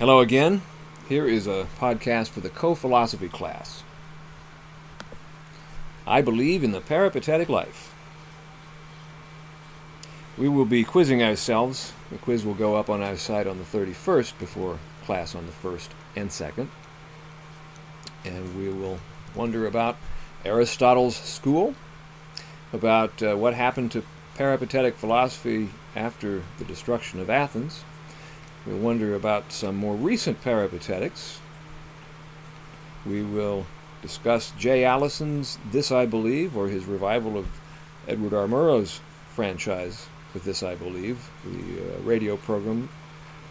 Hello again. Here is a podcast for the co philosophy class. I believe in the peripatetic life. We will be quizzing ourselves. The quiz will go up on our site on the 31st before class on the 1st and 2nd. And we will wonder about Aristotle's school, about uh, what happened to peripatetic philosophy after the destruction of Athens. We'll wonder about some more recent peripatetics. We will discuss Jay Allison's This I Believe, or his revival of Edward R. Murrow's franchise with This I Believe, the uh, radio program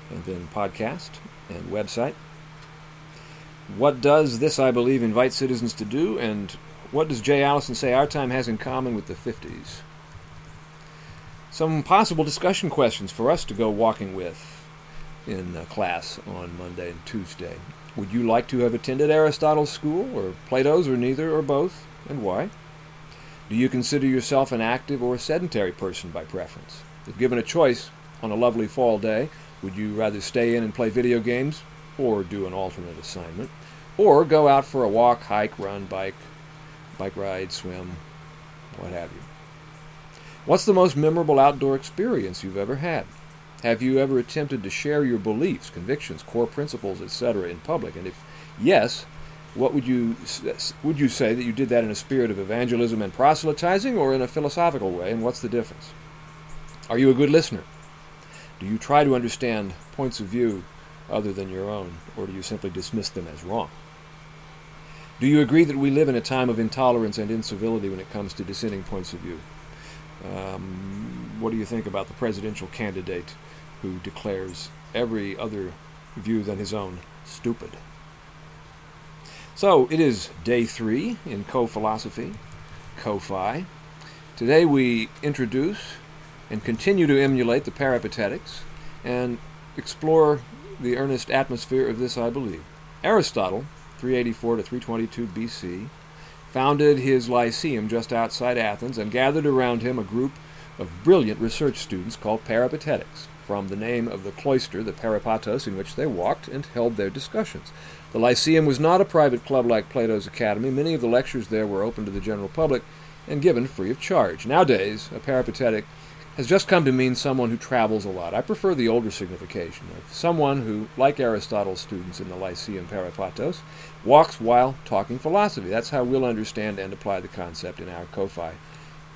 and then podcast and website. What does This I Believe invite citizens to do, and what does Jay Allison say our time has in common with the 50s? Some possible discussion questions for us to go walking with in uh, class on Monday and Tuesday. Would you like to have attended Aristotle's school, or Plato's, or neither, or both, and why? Do you consider yourself an active or a sedentary person by preference? If given a choice on a lovely fall day, would you rather stay in and play video games, or do an alternate assignment, or go out for a walk, hike, run, bike, bike ride, swim, what have you? What's the most memorable outdoor experience you've ever had? Have you ever attempted to share your beliefs, convictions, core principles, etc. in public? And if yes, what would you would you say that you did that in a spirit of evangelism and proselytizing or in a philosophical way and what's the difference? Are you a good listener? Do you try to understand points of view other than your own or do you simply dismiss them as wrong? Do you agree that we live in a time of intolerance and incivility when it comes to dissenting points of view? Um, what do you think about the presidential candidate who declares every other view than his own stupid? So it is day three in co philosophy, co-fi. Today we introduce and continue to emulate the peripatetics and explore the earnest atmosphere of this, I believe. Aristotle, 384 to 322 BC, founded his lyceum just outside Athens and gathered around him a group of brilliant research students called Peripatetics, from the name of the cloister, the Peripatos, in which they walked and held their discussions. The Lyceum was not a private club like Plato's Academy. Many of the lectures there were open to the general public and given free of charge. Nowadays, a peripatetic has just come to mean someone who travels a lot. I prefer the older signification of someone who, like Aristotle's students in the Lyceum Peripatos, walks while talking philosophy. That's how we'll understand and apply the concept in our COFI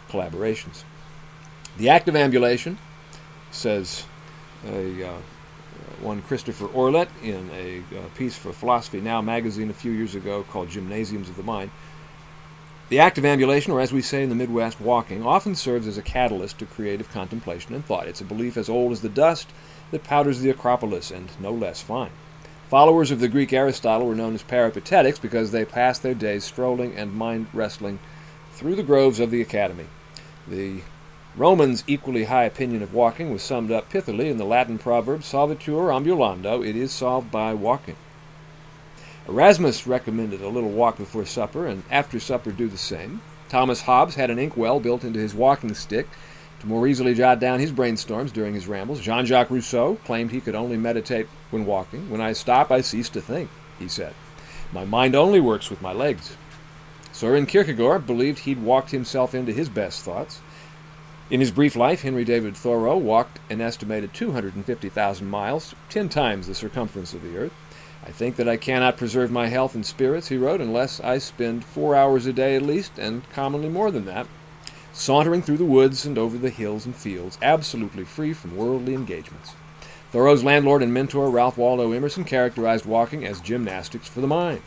collaborations. The act of ambulation, says a, uh, one Christopher Orlet in a uh, piece for Philosophy Now magazine a few years ago called Gymnasiums of the Mind, the act of ambulation, or as we say in the Midwest, walking, often serves as a catalyst to creative contemplation and thought. It's a belief as old as the dust that powders the Acropolis, and no less fine. Followers of the Greek Aristotle were known as peripatetics because they passed their days strolling and mind wrestling through the groves of the Academy. The Romans' equally high opinion of walking was summed up pithily in the Latin proverb Solvitur ambulando, it is solved by walking. Erasmus recommended a little walk before supper, and after supper do the same. Thomas Hobbes had an inkwell built into his walking stick to more easily jot down his brainstorms during his rambles. Jean Jacques Rousseau claimed he could only meditate when walking. When I stop, I cease to think, he said. My mind only works with my legs. Soren Kierkegaard believed he'd walked himself into his best thoughts. In his brief life, Henry David Thoreau walked an estimated 250,000 miles, ten times the circumference of the earth. I think that I cannot preserve my health and spirits, he wrote, unless I spend four hours a day at least, and commonly more than that, sauntering through the woods and over the hills and fields, absolutely free from worldly engagements. Thoreau's landlord and mentor, Ralph Waldo Emerson, characterized walking as gymnastics for the mind.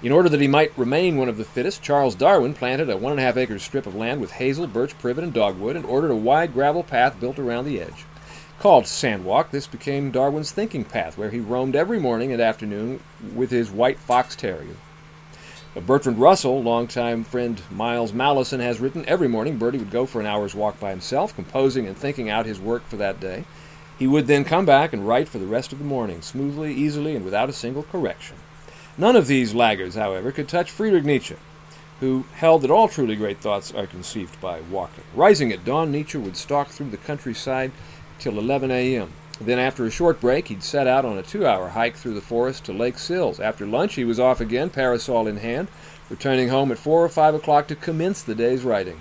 In order that he might remain one of the fittest, Charles Darwin planted a one and a half acre strip of land with hazel, birch, privet, and dogwood and ordered a wide gravel path built around the edge. Called Sandwalk, this became Darwin's thinking path, where he roamed every morning and afternoon with his white fox terrier. Bertrand Russell, longtime friend Miles Malleson, has written every morning Bertie would go for an hour's walk by himself, composing and thinking out his work for that day. He would then come back and write for the rest of the morning, smoothly, easily, and without a single correction. None of these laggards, however, could touch Friedrich Nietzsche, who held that all truly great thoughts are conceived by walking. Rising at dawn, Nietzsche would stalk through the countryside till 11 a.m. Then, after a short break, he'd set out on a two hour hike through the forest to Lake Sils. After lunch, he was off again, parasol in hand, returning home at 4 or 5 o'clock to commence the day's writing.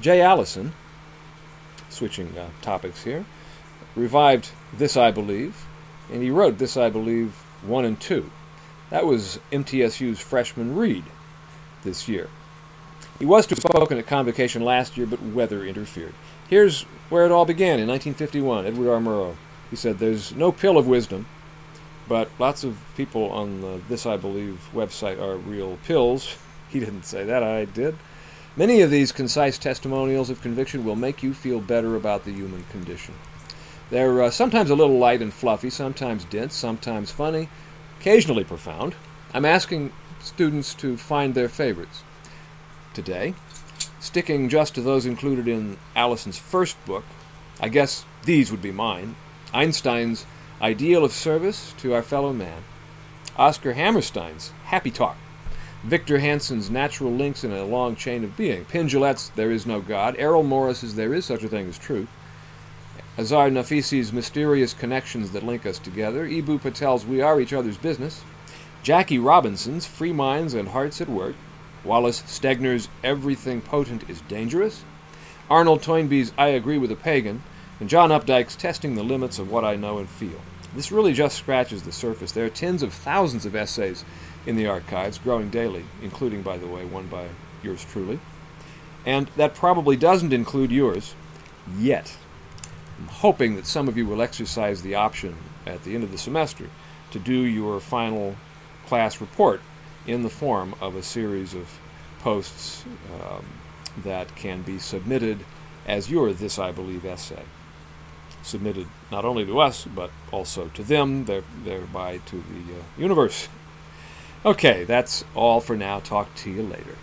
Jay Allison, switching uh, topics here, revived This I Believe, and he wrote This I Believe 1 and 2. That was MTSU's freshman read this year. He was to have spoken at convocation last year, but weather interfered. Here's where it all began in 1951. Edward R. Murrow. He said, There's no pill of wisdom, but lots of people on the This I Believe website are real pills. He didn't say that, I did. Many of these concise testimonials of conviction will make you feel better about the human condition. They're uh, sometimes a little light and fluffy, sometimes dense, sometimes funny, occasionally profound. I'm asking students to find their favorites. Today, sticking just to those included in Allison's first book, I guess these would be mine Einstein's Ideal of Service to Our Fellow Man, Oscar Hammerstein's Happy Talk, Victor Hanson's Natural Links in a Long Chain of Being, Penn There Is No God, Errol Morris's There Is Such a Thing as Truth, Azar Nafisi's Mysterious Connections That Link Us Together, Eboo Patel's We Are Each Other's Business, Jackie Robinson's Free Minds and Hearts at Work, Wallace Stegner's Everything Potent is Dangerous, Arnold Toynbee's I Agree with a Pagan, and John Updike's Testing the Limits of What I Know and Feel. This really just scratches the surface. There are tens of thousands of essays in the archives, growing daily, including, by the way, one by yours truly. And that probably doesn't include yours yet. I'm hoping that some of you will exercise the option at the end of the semester to do your final class report in the form of a series of posts um, that can be submitted as your This I Believe essay. Submitted not only to us, but also to them, thereby to the uh, universe. Okay, that's all for now. Talk to you later.